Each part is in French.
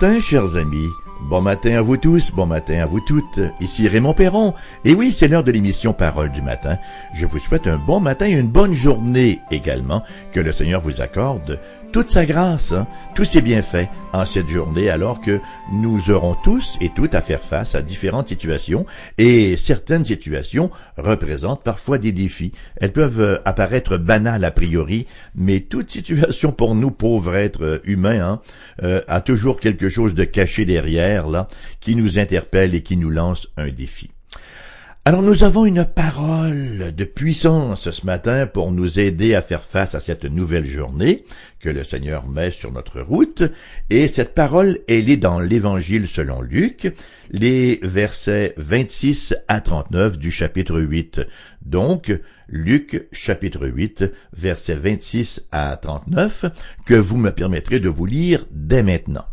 Matin, chers amis. Bon matin à vous tous, bon matin à vous toutes. Ici Raymond Perron. Et oui, c'est l'heure de l'émission Parole du matin. Je vous souhaite un bon matin et une bonne journée également. Que le Seigneur vous accorde toute sa grâce, hein, tous ses bienfaits en cette journée, alors que nous aurons tous et toutes à faire face à différentes situations, et certaines situations représentent parfois des défis. Elles peuvent euh, apparaître banales a priori, mais toute situation pour nous pauvres êtres humains hein, euh, a toujours quelque chose de caché derrière, là, qui nous interpelle et qui nous lance un défi. Alors nous avons une parole de puissance ce matin pour nous aider à faire face à cette nouvelle journée que le Seigneur met sur notre route. Et cette parole, elle est dans l'Évangile selon Luc, les versets 26 à 39 du chapitre 8. Donc, Luc chapitre 8, versets 26 à 39, que vous me permettrez de vous lire dès maintenant.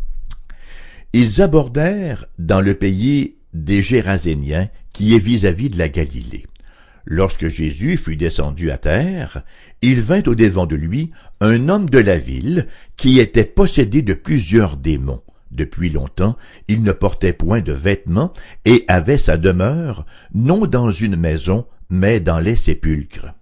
Ils abordèrent dans le pays des Géraséniens qui est vis-à-vis de la Galilée. Lorsque Jésus fut descendu à terre, il vint au devant de lui un homme de la ville qui était possédé de plusieurs démons. Depuis longtemps, il ne portait point de vêtements et avait sa demeure non dans une maison, mais dans les sépulcres.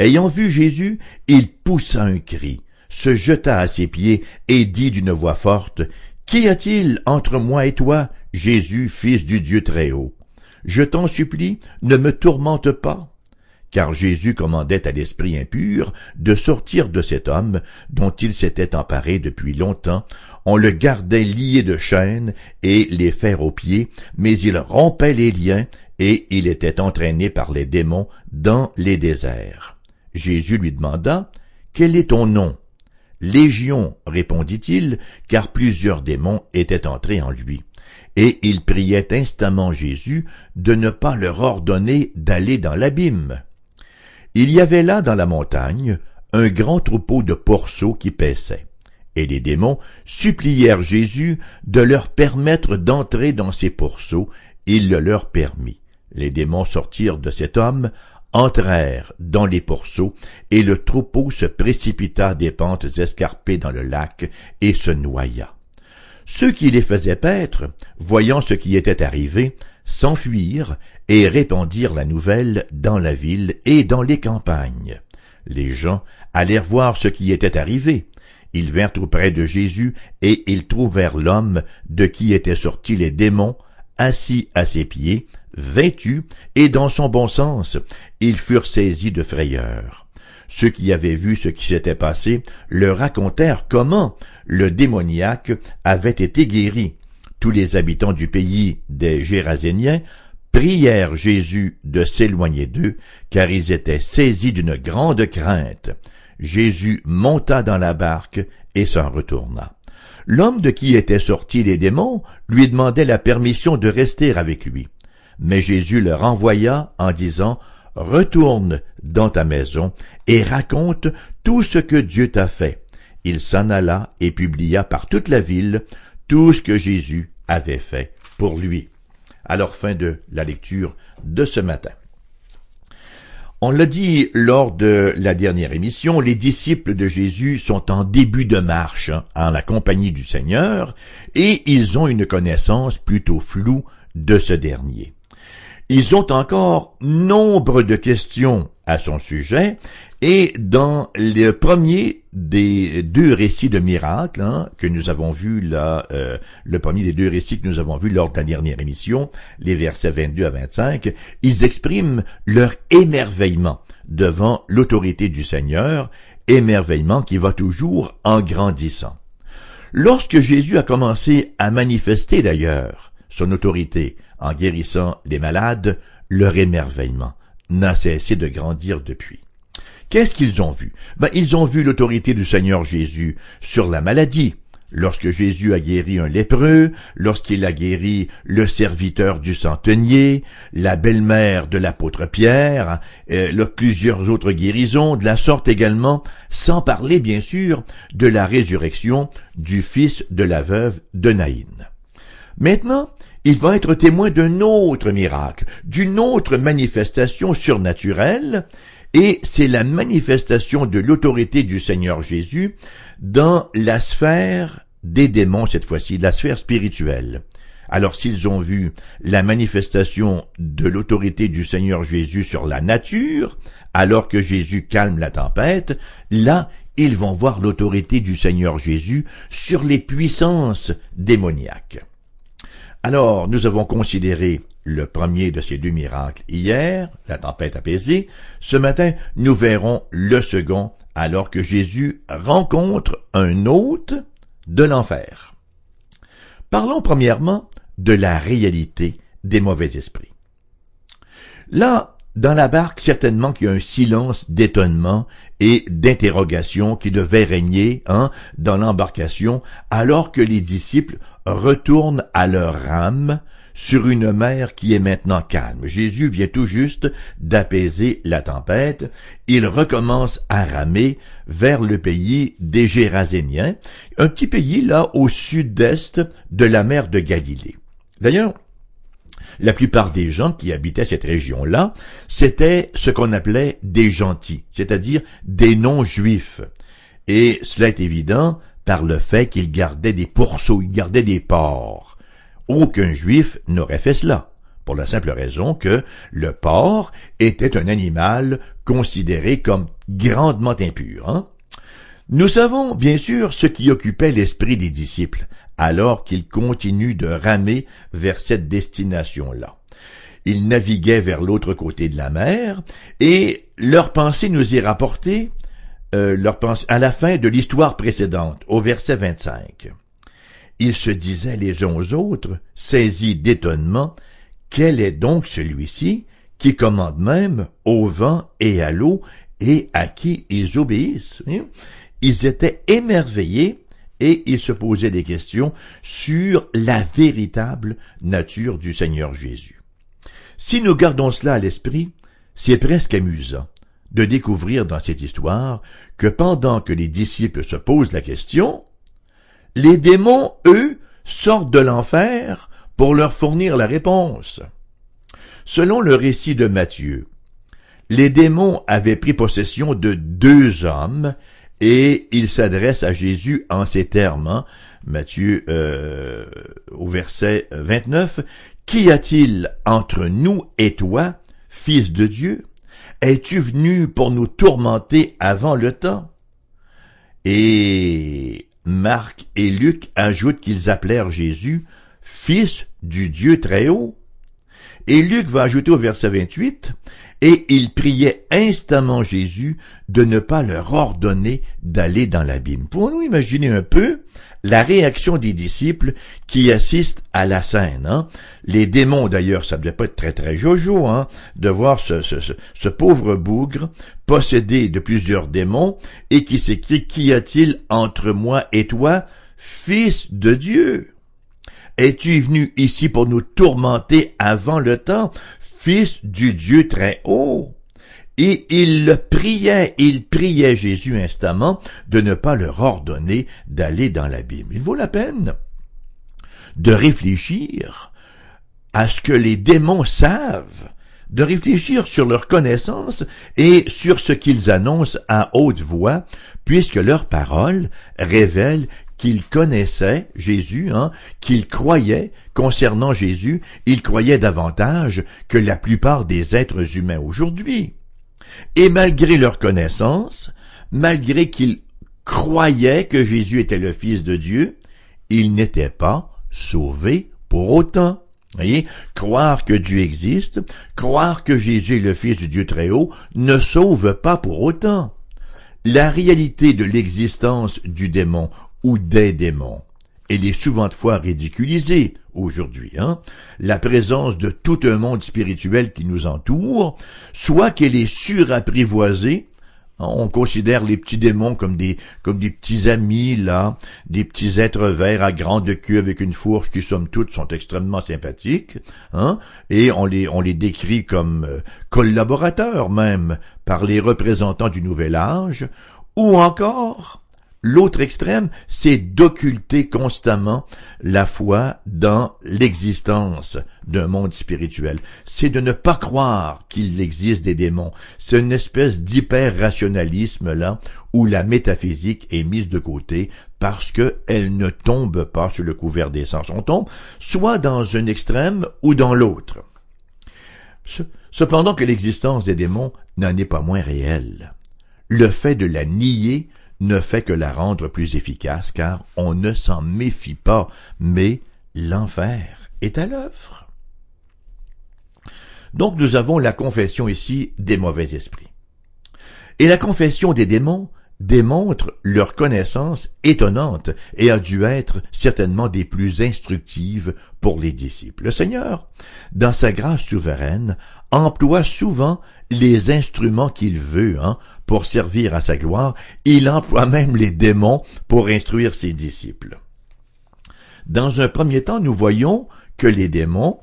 Ayant vu Jésus, il poussa un cri, se jeta à ses pieds et dit d'une voix forte, Qu'y a-t-il entre moi et toi, Jésus, fils du Dieu très haut? Je t'en supplie, ne me tourmente pas. Car Jésus commandait à l'esprit impur de sortir de cet homme dont il s'était emparé depuis longtemps. On le gardait lié de chaînes et les fers aux pieds, mais il rompait les liens et il était entraîné par les démons dans les déserts. Jésus lui demanda, Quel est ton nom? Légion, répondit-il, car plusieurs démons étaient entrés en lui et il priait instamment Jésus de ne pas leur ordonner d'aller dans l'abîme. Il y avait là dans la montagne un grand troupeau de porceaux qui paissaient, et les démons supplièrent Jésus de leur permettre d'entrer dans ces pourceaux, il le leur permit. Les démons sortirent de cet homme, entrèrent dans les pourceaux, et le troupeau se précipita des pentes escarpées dans le lac et se noya. Ceux qui les faisaient paître, voyant ce qui était arrivé, s'enfuirent et répandirent la nouvelle dans la ville et dans les campagnes. Les gens allèrent voir ce qui était arrivé. Ils vinrent auprès de Jésus et ils trouvèrent l'homme de qui étaient sortis les démons, assis à ses pieds, vêtu et dans son bon sens. Ils furent saisis de frayeur. Ceux qui avaient vu ce qui s'était passé leur racontèrent comment le démoniaque avait été guéri. Tous les habitants du pays des Géraséniens prièrent Jésus de s'éloigner d'eux, car ils étaient saisis d'une grande crainte. Jésus monta dans la barque et s'en retourna. L'homme de qui étaient sortis les démons lui demandait la permission de rester avec lui. Mais Jésus le renvoya en disant Retourne dans ta maison et raconte tout ce que Dieu t'a fait. Il s'en alla et publia par toute la ville tout ce que Jésus avait fait pour lui. Alors fin de la lecture de ce matin. On l'a dit lors de la dernière émission, les disciples de Jésus sont en début de marche hein, en la compagnie du Seigneur et ils ont une connaissance plutôt floue de ce dernier. Ils ont encore nombre de questions à son sujet et dans le premier des deux récits de miracles hein, que nous avons vu là, euh, le premier des deux récits que nous avons vus lors de la dernière émission, les versets 22 à 25, ils expriment leur émerveillement devant l'autorité du Seigneur, émerveillement qui va toujours en grandissant. Lorsque Jésus a commencé à manifester d'ailleurs son autorité en guérissant les malades, leur émerveillement n'a cessé de grandir depuis. Qu'est-ce qu'ils ont vu? Ben, Ils ont vu l'autorité du Seigneur Jésus sur la maladie. Lorsque Jésus a guéri un lépreux, lorsqu'il a guéri le serviteur du centenier, la belle-mère de l'apôtre Pierre, euh, plusieurs autres guérisons, de la sorte également, sans parler bien sûr de la résurrection du fils de la veuve de Naïn. Maintenant, il va être témoin d'un autre miracle, d'une autre manifestation surnaturelle, et c'est la manifestation de l'autorité du Seigneur Jésus dans la sphère des démons cette fois-ci, la sphère spirituelle. Alors s'ils ont vu la manifestation de l'autorité du Seigneur Jésus sur la nature, alors que Jésus calme la tempête, là, ils vont voir l'autorité du Seigneur Jésus sur les puissances démoniaques. Alors, nous avons considéré le premier de ces deux miracles hier, la tempête apaisée. Ce matin, nous verrons le second, alors que Jésus rencontre un hôte de l'enfer. Parlons premièrement de la réalité des mauvais esprits. Là, dans la barque, certainement qu'il y a un silence d'étonnement et d'interrogation qui devait régner hein, dans l'embarcation alors que les disciples retournent à leur rame sur une mer qui est maintenant calme. Jésus vient tout juste d'apaiser la tempête. Il recommence à ramer vers le pays des Géraséniens, un petit pays là au sud-est de la mer de Galilée. D'ailleurs, la plupart des gens qui habitaient cette région-là, c'était ce qu'on appelait des gentils, c'est-à-dire des non-juifs. Et cela est évident par le fait qu'ils gardaient des pourceaux, ils gardaient des porcs. Aucun juif n'aurait fait cela, pour la simple raison que le porc était un animal considéré comme grandement impur. Hein. Nous savons bien sûr ce qui occupait l'esprit des disciples, alors qu'ils continuent de ramer vers cette destination-là. Ils naviguaient vers l'autre côté de la mer, et leur pensée nous est rapportée euh, leur pensée, à la fin de l'histoire précédente, au verset 25. Ils se disaient les uns aux autres, saisis d'étonnement, quel est donc celui-ci qui commande même au vent et à l'eau et à qui ils obéissent? Ils étaient émerveillés et ils se posaient des questions sur la véritable nature du Seigneur Jésus. Si nous gardons cela à l'esprit, c'est presque amusant de découvrir dans cette histoire que pendant que les disciples se posent la question, les démons, eux, sortent de l'enfer pour leur fournir la réponse. Selon le récit de Matthieu, les démons avaient pris possession de deux hommes et il s'adresse à Jésus en ces termes, hein. Matthieu euh, au verset 29, Qu'y a-t-il entre nous et toi, fils de Dieu? Es-tu venu pour nous tourmenter avant le temps? Et Marc et Luc ajoutent qu'ils appelèrent Jésus fils du Dieu très haut. Et Luc va ajouter au verset 28, et il priait instamment Jésus de ne pas leur ordonner d'aller dans l'abîme. Pouvons-nous imaginer un peu la réaction des disciples qui assistent à la scène. Hein? Les démons, d'ailleurs, ça devait pas être très très jojo, hein, de voir ce, pauvre bougre possédé de plusieurs démons et qui s'écrit Qu'y a-t-il entre moi et toi, fils de Dieu? Es-tu venu ici pour nous tourmenter avant le temps, fils du Dieu très haut? Et il le priait, il Jésus instamment de ne pas leur ordonner d'aller dans l'abîme. Il vaut la peine de réfléchir à ce que les démons savent, de réfléchir sur leur connaissance et sur ce qu'ils annoncent à haute voix, puisque leurs paroles révèlent qu'ils connaissaient Jésus, hein, qu'ils croyaient concernant Jésus, ils croyaient davantage que la plupart des êtres humains aujourd'hui. Et malgré leur connaissance, malgré qu'ils croyaient que Jésus était le Fils de Dieu, ils n'étaient pas sauvés pour autant. Voyez, croire que Dieu existe, croire que Jésus est le Fils du Dieu très haut, ne sauve pas pour autant. La réalité de l'existence du démon ou des démons. Elle est souvent de fois ridiculisée aujourd'hui, hein? La présence de tout un monde spirituel qui nous entoure, soit qu'elle est surapprivoisée, on considère les petits démons comme des comme des petits amis là, des petits êtres verts à grande queue avec une fourche qui somme toute sont extrêmement sympathiques, hein, et on les on les décrit comme euh, collaborateurs même par les représentants du nouvel âge, ou encore L'autre extrême, c'est d'occulter constamment la foi dans l'existence d'un monde spirituel. C'est de ne pas croire qu'il existe des démons. C'est une espèce d'hyper-rationalisme là où la métaphysique est mise de côté parce qu'elle ne tombe pas sur le couvert des sens. On tombe soit dans un extrême ou dans l'autre. Cependant que l'existence des démons n'en est pas moins réelle. Le fait de la nier ne fait que la rendre plus efficace car on ne s'en méfie pas, mais l'enfer est à l'œuvre. Donc nous avons la confession ici des mauvais esprits. Et la confession des démons démontre leur connaissance étonnante et a dû être certainement des plus instructives pour les disciples. Le Seigneur, dans sa grâce souveraine, emploie souvent les instruments qu'il veut hein, pour servir à sa gloire. Il emploie même les démons pour instruire ses disciples. Dans un premier temps, nous voyons que les démons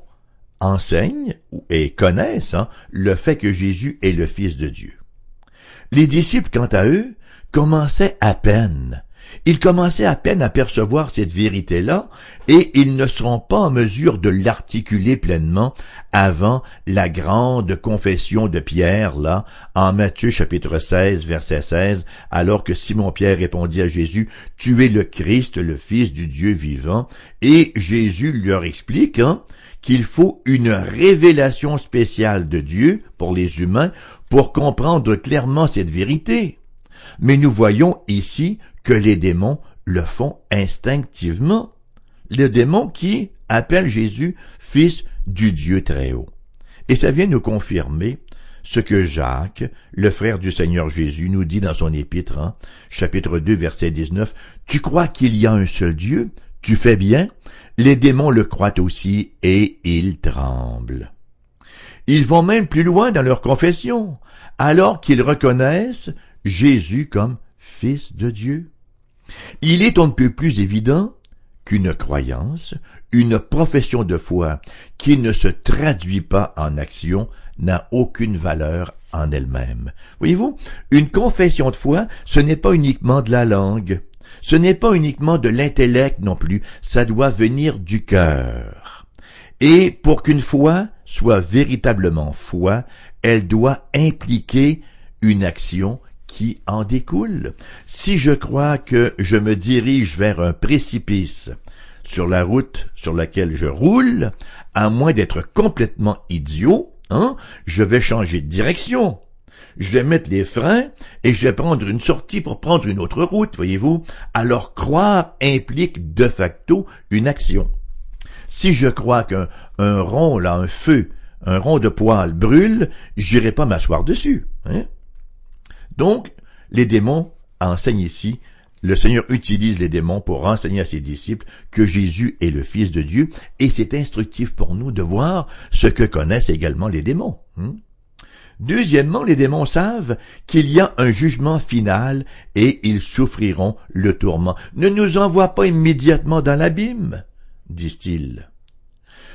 enseignent et connaissent hein, le fait que Jésus est le Fils de Dieu. Les disciples, quant à eux, commençaient à peine ils commençaient à peine à percevoir cette vérité-là, et ils ne seront pas en mesure de l'articuler pleinement avant la grande confession de Pierre, là, en Matthieu chapitre 16, verset 16, alors que Simon-Pierre répondit à Jésus, Tu es le Christ, le Fils du Dieu vivant, et Jésus leur explique, hein, qu'il faut une révélation spéciale de Dieu pour les humains pour comprendre clairement cette vérité. Mais nous voyons ici que les démons le font instinctivement. Le démon qui appelle Jésus fils du Dieu très haut. Et ça vient nous confirmer ce que Jacques, le frère du Seigneur Jésus, nous dit dans son épître, hein, chapitre 2, verset 19, Tu crois qu'il y a un seul Dieu? Tu fais bien? Les démons le croient aussi et ils tremblent. Ils vont même plus loin dans leur confession, alors qu'ils reconnaissent Jésus comme Fils de Dieu. Il est on ne peut plus évident qu'une croyance, une profession de foi qui ne se traduit pas en action n'a aucune valeur en elle-même. Voyez-vous, une confession de foi, ce n'est pas uniquement de la langue, ce n'est pas uniquement de l'intellect non plus, ça doit venir du cœur. Et pour qu'une foi soit véritablement foi, elle doit impliquer une action qui en découle. Si je crois que je me dirige vers un précipice sur la route sur laquelle je roule, à moins d'être complètement idiot, hein, je vais changer de direction. Je vais mettre les freins et je vais prendre une sortie pour prendre une autre route, voyez-vous. Alors croire implique de facto une action. Si je crois qu'un rond, là, un feu, un rond de poêle brûle, j'irai pas m'asseoir dessus. Hein? Donc, les démons enseignent ici, le Seigneur utilise les démons pour enseigner à ses disciples que Jésus est le Fils de Dieu, et c'est instructif pour nous de voir ce que connaissent également les démons. Hein. Deuxièmement, les démons savent qu'il y a un jugement final et ils souffriront le tourment. Ne nous envoie pas immédiatement dans l'abîme, disent-ils.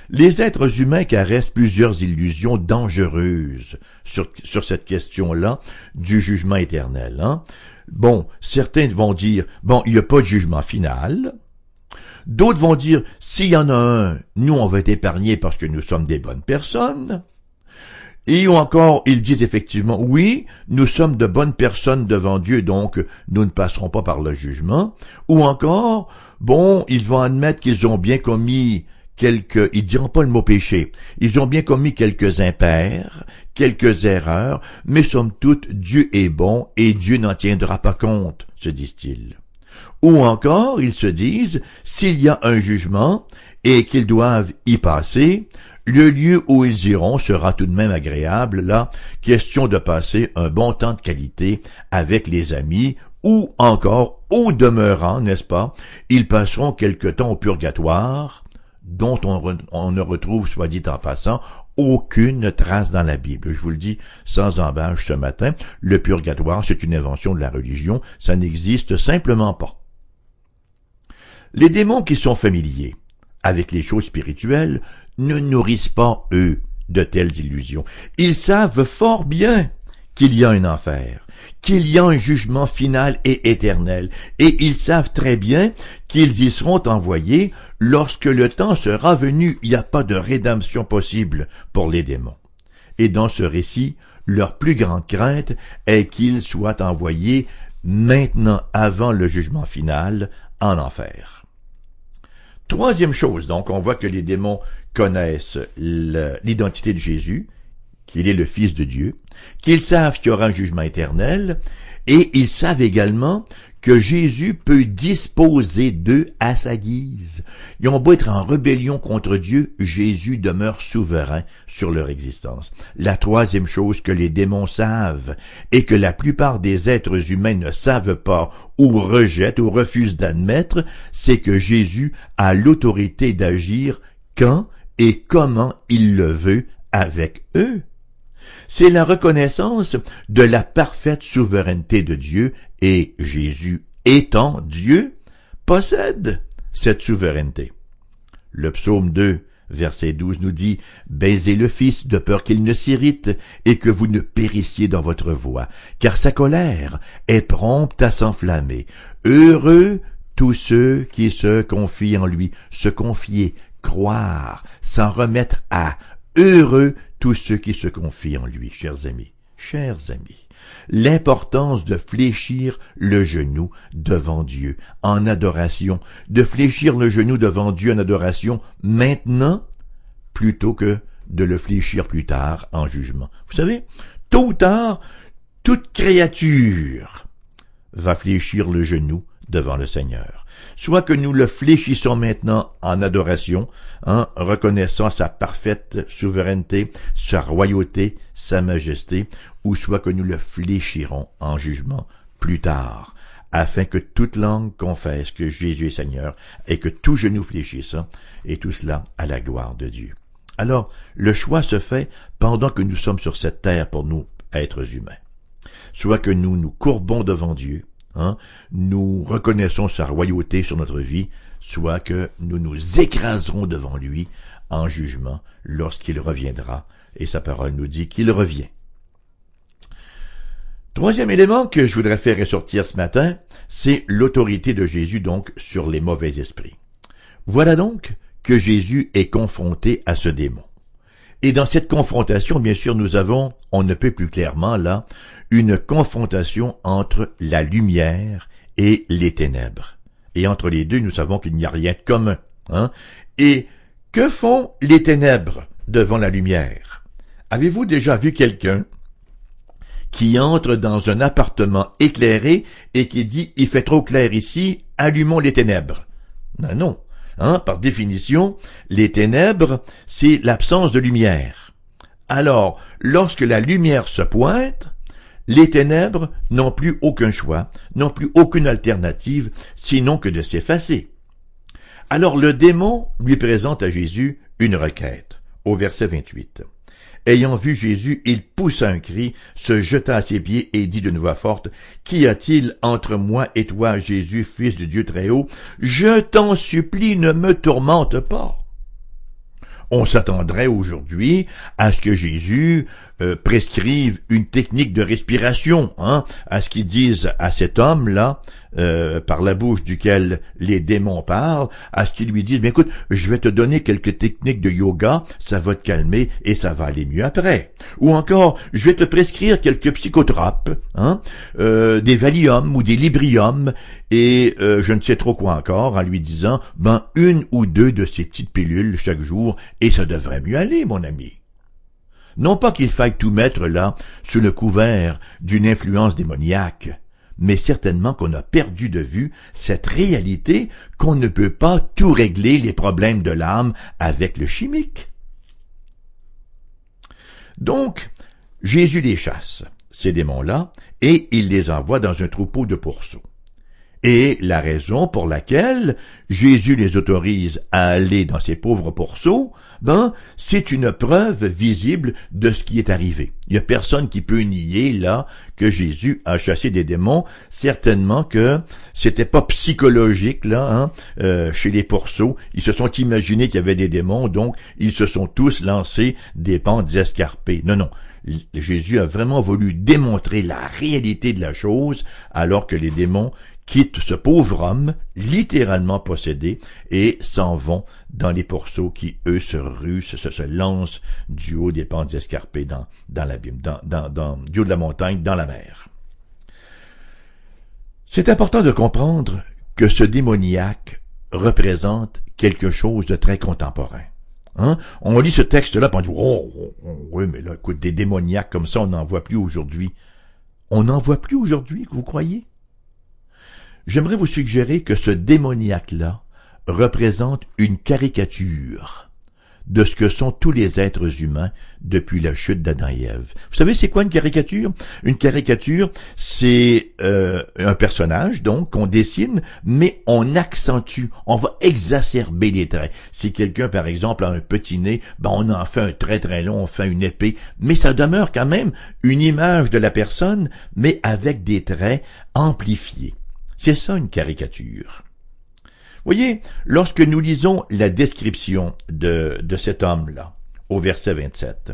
Les êtres humains caressent plusieurs illusions dangereuses sur, cette question-là du jugement éternel. Hein. Bon, certains vont dire, bon, il n'y a pas de jugement final. D'autres vont dire, s'il y en a un, nous, on va être épargnés parce que nous sommes des bonnes personnes. Et encore, ils disent effectivement, oui, nous sommes de bonnes personnes devant Dieu, donc nous ne passerons pas par le jugement. Ou encore, bon, ils vont admettre qu'ils ont bien commis quelques, ils diront pas le mot péché, ils ont bien commis quelques impairs, quelques erreurs, mais somme toute, Dieu est bon et Dieu n'en tiendra pas compte, se disent-ils. Ou encore, ils se disent, s'il y a un jugement et qu'ils doivent y passer, le lieu où ils iront sera tout de même agréable, là, question de passer un bon temps de qualité avec les amis, ou encore, au demeurant, n'est-ce pas, ils passeront quelque temps au purgatoire, dont on, ne retrouve, soit dit en passant, aucune trace dans la Bible. Je vous le dis sans embâche ce matin, le purgatoire, c'est une invention de la religion, ça n'existe simplement pas. Les démons qui sont familiers avec les choses spirituelles ne nourrissent pas, eux, de telles illusions. Ils savent fort bien qu'il y a un enfer, qu'il y a un jugement final et éternel, et ils savent très bien qu'ils y seront envoyés lorsque le temps sera venu. Il n'y a pas de rédemption possible pour les démons. Et dans ce récit, leur plus grande crainte est qu'ils soient envoyés maintenant avant le jugement final en enfer. Troisième chose, donc, on voit que les démons connaissent l'identité de Jésus, qu'il est le Fils de Dieu, qu'ils savent qu'il y aura un jugement éternel, et ils savent également que Jésus peut disposer d'eux à sa guise. Ils ont beau être en rébellion contre Dieu, Jésus demeure souverain sur leur existence. La troisième chose que les démons savent, et que la plupart des êtres humains ne savent pas, ou rejettent, ou refusent d'admettre, c'est que Jésus a l'autorité d'agir quand et comment il le veut avec eux. C'est la reconnaissance de la parfaite souveraineté de Dieu et Jésus étant Dieu possède cette souveraineté. Le psaume 2, verset 12 nous dit, Baisez le Fils de peur qu'il ne s'irrite et que vous ne périssiez dans votre voie, car sa colère est prompte à s'enflammer. Heureux tous ceux qui se confient en lui, se confier, croire, s'en remettre à. Heureux tous ceux qui se confient en lui, chers amis, chers amis. L'importance de fléchir le genou devant Dieu en adoration, de fléchir le genou devant Dieu en adoration maintenant plutôt que de le fléchir plus tard en jugement. Vous savez, tôt ou tard, toute créature va fléchir le genou devant le Seigneur. Soit que nous le fléchissons maintenant en adoration, en reconnaissant sa parfaite souveraineté, sa royauté, sa majesté, ou soit que nous le fléchirons en jugement plus tard, afin que toute langue confesse que Jésus est Seigneur et que tout genou fléchisse, et tout cela à la gloire de Dieu. Alors, le choix se fait pendant que nous sommes sur cette terre pour nous, êtres humains. Soit que nous nous courbons devant Dieu, Hein, nous reconnaissons sa royauté sur notre vie, soit que nous nous écraserons devant lui en jugement lorsqu'il reviendra, et sa parole nous dit qu'il revient. Troisième élément que je voudrais faire ressortir ce matin, c'est l'autorité de Jésus donc sur les mauvais esprits. Voilà donc que Jésus est confronté à ce démon. Et dans cette confrontation, bien sûr, nous avons, on ne peut plus clairement là, une confrontation entre la lumière et les ténèbres. Et entre les deux, nous savons qu'il n'y a rien de commun. Hein? Et que font les ténèbres devant la lumière? Avez-vous déjà vu quelqu'un qui entre dans un appartement éclairé et qui dit il fait trop clair ici, allumons les ténèbres. Non, non. Hein, par définition, les ténèbres, c'est l'absence de lumière. Alors, lorsque la lumière se pointe, les ténèbres n'ont plus aucun choix, n'ont plus aucune alternative, sinon que de s'effacer. Alors le démon lui présente à Jésus une requête, au verset 28. Ayant vu Jésus, il poussa un cri, se jeta à ses pieds et dit d'une voix forte, Qu'y a-t-il entre moi et toi, Jésus, fils de Dieu très haut? Je t'en supplie, ne me tourmente pas. On s'attendrait aujourd'hui à ce que Jésus euh, prescrivent une technique de respiration, hein, à ce qu'ils disent à cet homme-là, euh, par la bouche duquel les démons parlent, à ce qu'ils lui disent, mais écoute, je vais te donner quelques techniques de yoga, ça va te calmer et ça va aller mieux après. Ou encore, je vais te prescrire quelques psychotropes, hein, euh, des Valium ou des Librium, et je ne sais trop quoi encore, en lui disant, ben une ou deux de ces petites pilules chaque jour, et ça devrait mieux aller, mon ami. Non pas qu'il faille tout mettre là sous le couvert d'une influence démoniaque, mais certainement qu'on a perdu de vue cette réalité qu'on ne peut pas tout régler les problèmes de l'âme avec le chimique. Donc, Jésus les chasse, ces démons-là, et il les envoie dans un troupeau de pourceaux. Et la raison pour laquelle Jésus les autorise à aller dans ces pauvres pourceaux, ben, c'est une preuve visible de ce qui est arrivé. Il n'y a personne qui peut nier, là, que Jésus a chassé des démons. Certainement que c'était pas psychologique, là, hein, euh, chez les pourceaux. Ils se sont imaginés qu'il y avait des démons, donc ils se sont tous lancés des pentes escarpées. Non, non. Jésus a vraiment voulu démontrer la réalité de la chose, alors que les démons quittent ce pauvre homme, littéralement possédé, et s'en vont dans les pourceaux qui, eux, se ruent, se, lancent du haut des pentes escarpées dans, dans l'abîme, dans, dans, du haut de la montagne, dans la mer. C'est important de comprendre que ce démoniaque représente quelque chose de très contemporain. Hein? On lit ce texte-là, et on dit, oh, oh, oh, oui, mais là, écoute, des démoniaques comme ça, on n'en voit plus aujourd'hui. On n'en voit plus aujourd'hui, vous croyez? J'aimerais vous suggérer que ce démoniaque-là représente une caricature de ce que sont tous les êtres humains depuis la chute d'Adam et Ève. Vous savez, c'est quoi une caricature? Une caricature, c'est euh, un personnage, donc, qu'on dessine, mais on accentue, on va exacerber les traits. Si quelqu'un, par exemple, a un petit nez, ben on en fait un très très long, on fait une épée, mais ça demeure quand même une image de la personne, mais avec des traits amplifiés. C'est ça une caricature. Voyez, lorsque nous lisons la description de, cet homme-là, au verset 27,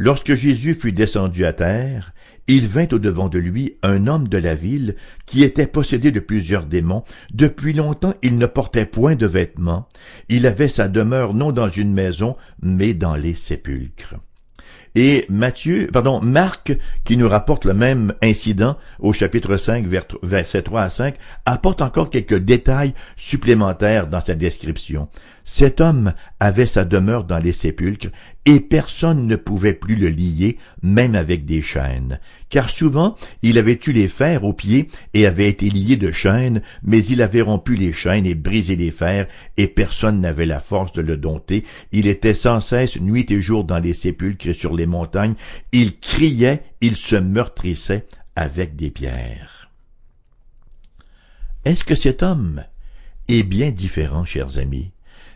Lorsque Jésus fut descendu à terre, il vint au-devant de lui un homme de la ville qui était possédé de plusieurs démons. Depuis longtemps il ne portait point de vêtements. Il avait sa demeure non dans une maison, mais dans les sépulcres. Et Matthieu, pardon, Marc, qui nous rapporte le même incident au chapitre 5, versets 3 à 5, apporte encore quelques détails supplémentaires dans sa description. Cet homme avait sa demeure dans les sépulcres, et personne ne pouvait plus le lier, même avec des chaînes. Car souvent, il avait eu les fers aux pieds et avait été lié de chaînes, mais il avait rompu les chaînes et brisé les fers, et personne n'avait la force de le dompter. Il était sans cesse nuit et jour dans les sépulcres et sur les montagnes. Il criait, il se meurtrissait avec des pierres. Est-ce que cet homme est bien différent, chers amis,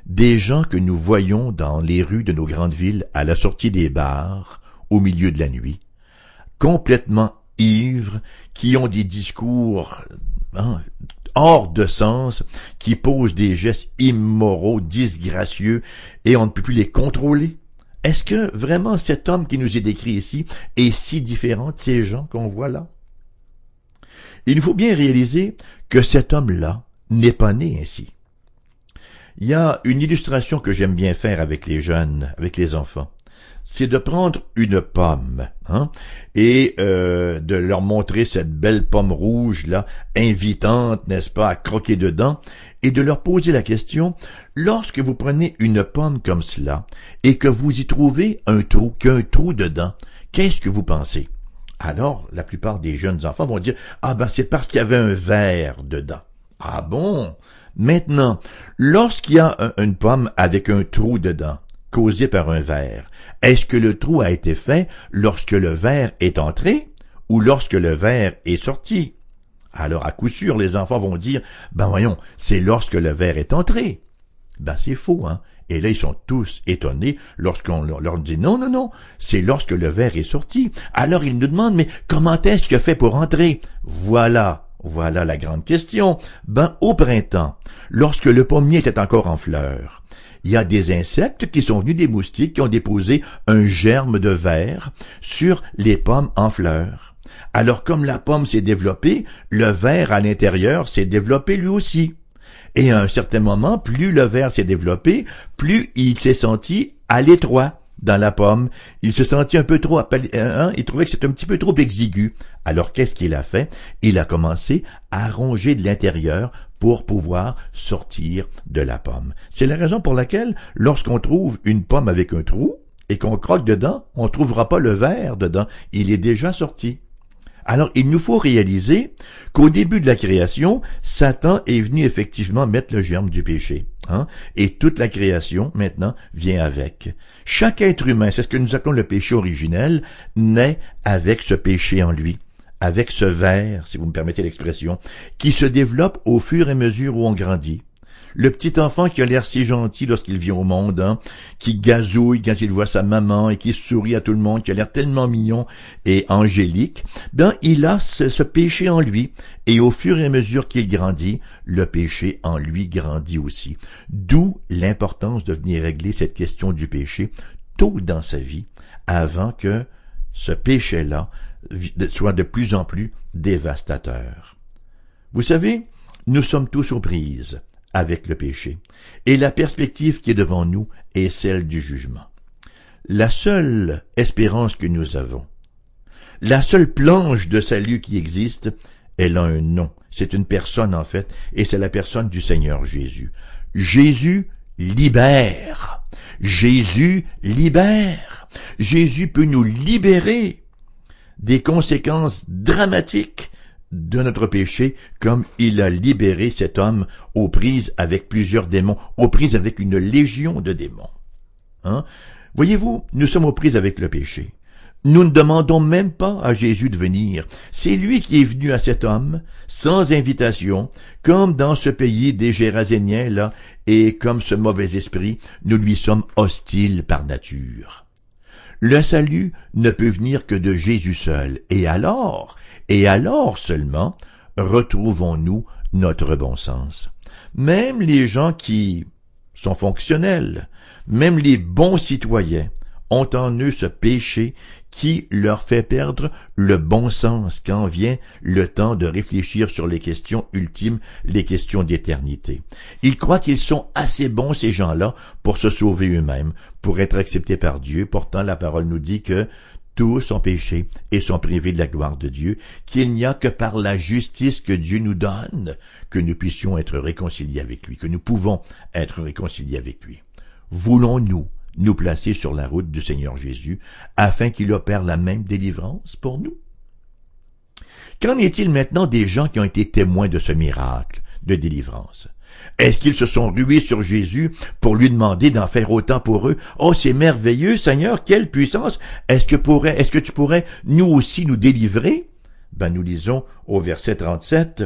des gens que nous voyons dans les rues de nos grandes villes à la sortie des bars, au milieu de la nuit, complètement ivres, qui ont des discours hein, hors de sens, qui posent des gestes immoraux, disgracieux, et on ne peut plus les contrôler. Est-ce que vraiment cet homme qui nous est décrit ici est si différent de ces gens qu'on voit là? Il faut bien réaliser que cet homme-là n'est pas né ainsi. Il y a une illustration que j'aime bien faire avec les jeunes, avec les enfants. C'est de prendre une pomme hein, et euh, de leur montrer cette belle pomme rouge là, invitante, n'est-ce pas, à croquer dedans, et de leur poser la question lorsque vous prenez une pomme comme cela et que vous y trouvez un trou, qu'un trou dedans, qu'est-ce que vous pensez? Alors, la plupart des jeunes enfants vont dire ah ben c'est parce qu'il y avait un verre dedans. Ah bon? Maintenant, lorsqu'il y a une pomme avec un trou dedans, causé par un verre, est-ce que le trou a été fait lorsque le verre est entré ou lorsque le verre est sorti? Alors, à coup sûr, les enfants vont dire, ben voyons, c'est lorsque le verre est entré. Ben c'est faux, hein. Et là, ils sont tous étonnés lorsqu'on leur dit non, non, non, c'est lorsque le verre est sorti. Alors ils nous demandent, mais comment est-ce qu'il a fait pour entrer? Voilà voilà la grande question. Ben, au printemps, lorsque le pommier était encore en fleurs, il y a des insectes qui sont venus des moustiques qui ont déposé un germe de verre sur les pommes en fleurs. Alors comme la pomme s'est développée, le verre à l'intérieur s'est développé lui aussi. Et à un certain moment, plus le verre s'est développé, plus il s'est senti à l'étroit dans la pomme. Il se sentit un peu trop, hein, il trouvait que c'était un petit peu trop exigu. Alors qu'est-ce qu'il a fait? Il a commencé à ronger de l'intérieur pour pouvoir sortir de la pomme. C'est la raison pour laquelle, lorsqu'on trouve une pomme avec un trou, et qu'on croque dedans, on ne trouvera pas le verre dedans. Il est déjà sorti. Alors, il nous faut réaliser qu'au début de la création, Satan est venu effectivement mettre le germe du péché. Hein? Et toute la création, maintenant, vient avec. Chaque être humain, c'est ce que nous appelons le péché originel, naît avec ce péché en lui. avec ce verre, si vous me permettez l'expression, qui se développe au fur et à mesure où on grandit. Le petit enfant qui a l'air si gentil lorsqu'il vient au monde, hein, qui gazouille quand il voit sa maman et qui sourit à tout le monde, qui a l'air tellement mignon et angélique, ben il a ce, péché en lui. Et au fur et à mesure qu'il grandit, le péché en lui grandit aussi. D'où l'importance de venir régler cette question du péché tôt dans sa vie, avant que ce péché-là soit de plus en plus dévastateur. Vous savez, nous sommes tous aux avec le péché, et la perspective qui est devant nous est celle du jugement. La seule espérance que nous avons, la seule planche de salut qui existe, elle a un nom. C'est une personne en fait, et c'est la personne du Seigneur Jésus. Jésus libère. Jésus libère. Jésus peut nous libérer des conséquences dramatiques de notre péché, comme il a libéré cet homme aux prises avec plusieurs démons, aux prises avec une légion de démons. Hein? Voyez-vous, nous sommes aux prises avec le péché. Nous ne demandons même pas à Jésus de venir. C'est lui qui est venu à cet homme, sans invitation, comme dans ce pays des Géraséniens, là, et comme ce mauvais esprit, nous lui sommes hostiles par nature. Le salut ne peut venir que de Jésus seul, et alors, et alors seulement, retrouvons-nous notre bon sens. Même les gens qui sont fonctionnels, même les bons citoyens, ont en eux ce péché qui leur fait perdre le bon sens quand vient le temps de réfléchir sur les questions ultimes, les questions d'éternité. Ils croient qu'ils sont assez bons, ces gens-là, pour se sauver eux-mêmes, pour être acceptés par Dieu. Pourtant, la parole nous dit que tous ont péché et sont privés de la gloire de Dieu, qu'il n'y a que par la justice que Dieu nous donne que nous puissions être réconciliés avec lui, que nous pouvons être réconciliés avec lui. Voulons-nous nous placer sur la route du Seigneur Jésus afin qu'il opère la même délivrance pour nous? Qu'en est-il maintenant des gens qui ont été témoins de ce miracle de délivrance? Est-ce qu'ils se sont rués sur Jésus pour lui demander d'en faire autant pour eux? Oh, c'est merveilleux, Seigneur, quelle puissance! Est-ce que pourrais, est-ce que tu pourrais nous aussi nous délivrer? Ben, nous lisons au verset 37,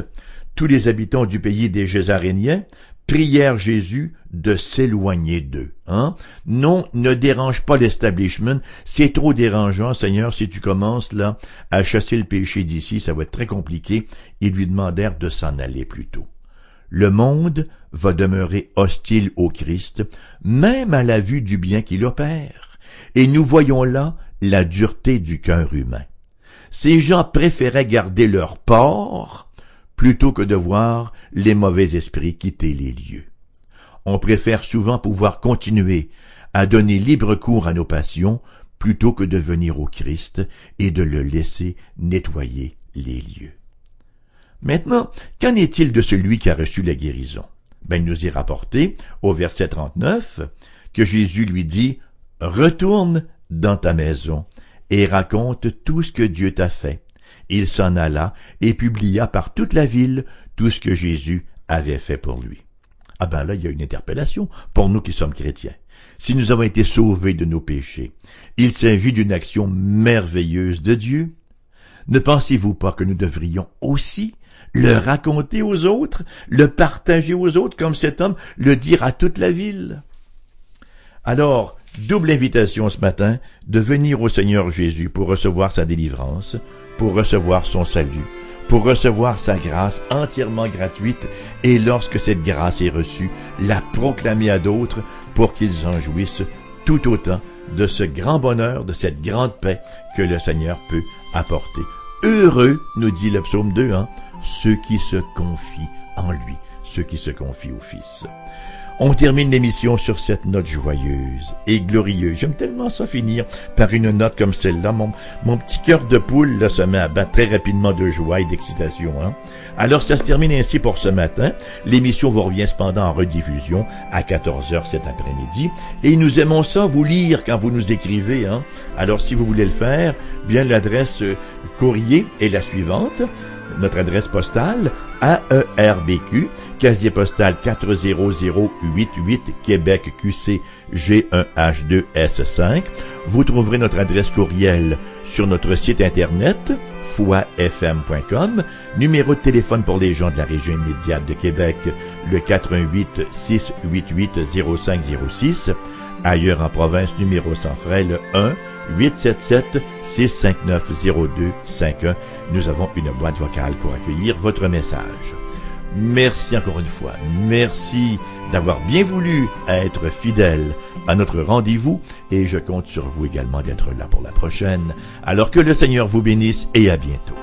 tous les habitants du pays des Gésaréniens prièrent Jésus de s'éloigner d'eux. Hein? Non, ne dérange pas l'establishment. C'est trop dérangeant, Seigneur, si tu commences là à chasser le péché d'ici, ça va être très compliqué. Ils lui demandèrent de s'en aller plutôt. Le monde va demeurer hostile au Christ, même à la vue du bien qu'il opère. Et nous voyons là la dureté du cœur humain. Ces gens préféraient garder leur port plutôt que de voir les mauvais esprits quitter les lieux. On préfère souvent pouvoir continuer à donner libre cours à nos passions plutôt que de venir au Christ et de le laisser nettoyer les lieux. Maintenant, qu'en est-il de celui qui a reçu la guérison? Ben, il nous est rapporté, au verset 39, que Jésus lui dit, Retourne dans ta maison et raconte tout ce que Dieu t'a fait. Il s'en alla et publia par toute la ville tout ce que Jésus avait fait pour lui. Ah ben là, il y a une interpellation pour nous qui sommes chrétiens. Si nous avons été sauvés de nos péchés, il s'agit d'une action merveilleuse de Dieu. Ne pensez-vous pas que nous devrions aussi le raconter aux autres, le partager aux autres comme cet homme, le dire à toute la ville? Alors, double invitation ce matin de venir au Seigneur Jésus pour recevoir sa délivrance, pour recevoir son salut, pour recevoir sa grâce entièrement gratuite et lorsque cette grâce est reçue, la proclamer à d'autres pour qu'ils en jouissent tout autant de ce grand bonheur, de cette grande paix que le Seigneur peut apporter. Heureux, nous dit le psaume 2, hein, ceux qui se confient en lui, ceux qui se confient au Fils. On termine l'émission sur cette note joyeuse et glorieuse. J'aime tellement ça finir par une note comme celle-là. Mon, mon petit cœur de poule là, se met à battre très rapidement de joie et d'excitation. Hein? Alors ça se termine ainsi pour ce matin. L'émission vous revient cependant en rediffusion à 14h cet après-midi. Et nous aimons ça vous lire quand vous nous écrivez. Hein? Alors si vous voulez le faire, bien l'adresse euh, courrier est la suivante. Notre adresse postale AERBQ, casier postal 40088 Québec QC G1H2S5. Vous trouverez notre adresse courriel sur notre site internet foifm.com, numéro de téléphone pour les gens de la région immédiate de Québec, le 88 688 0506. Ailleurs en province, numéro sans frais, le 1 877 659 0251. Nous avons une boîte vocale pour accueillir votre message. Merci encore une fois. Merci d'avoir bien voulu être fidèle à notre rendez-vous et je compte sur vous également d'être là pour la prochaine. Alors que le Seigneur vous bénisse et à bientôt.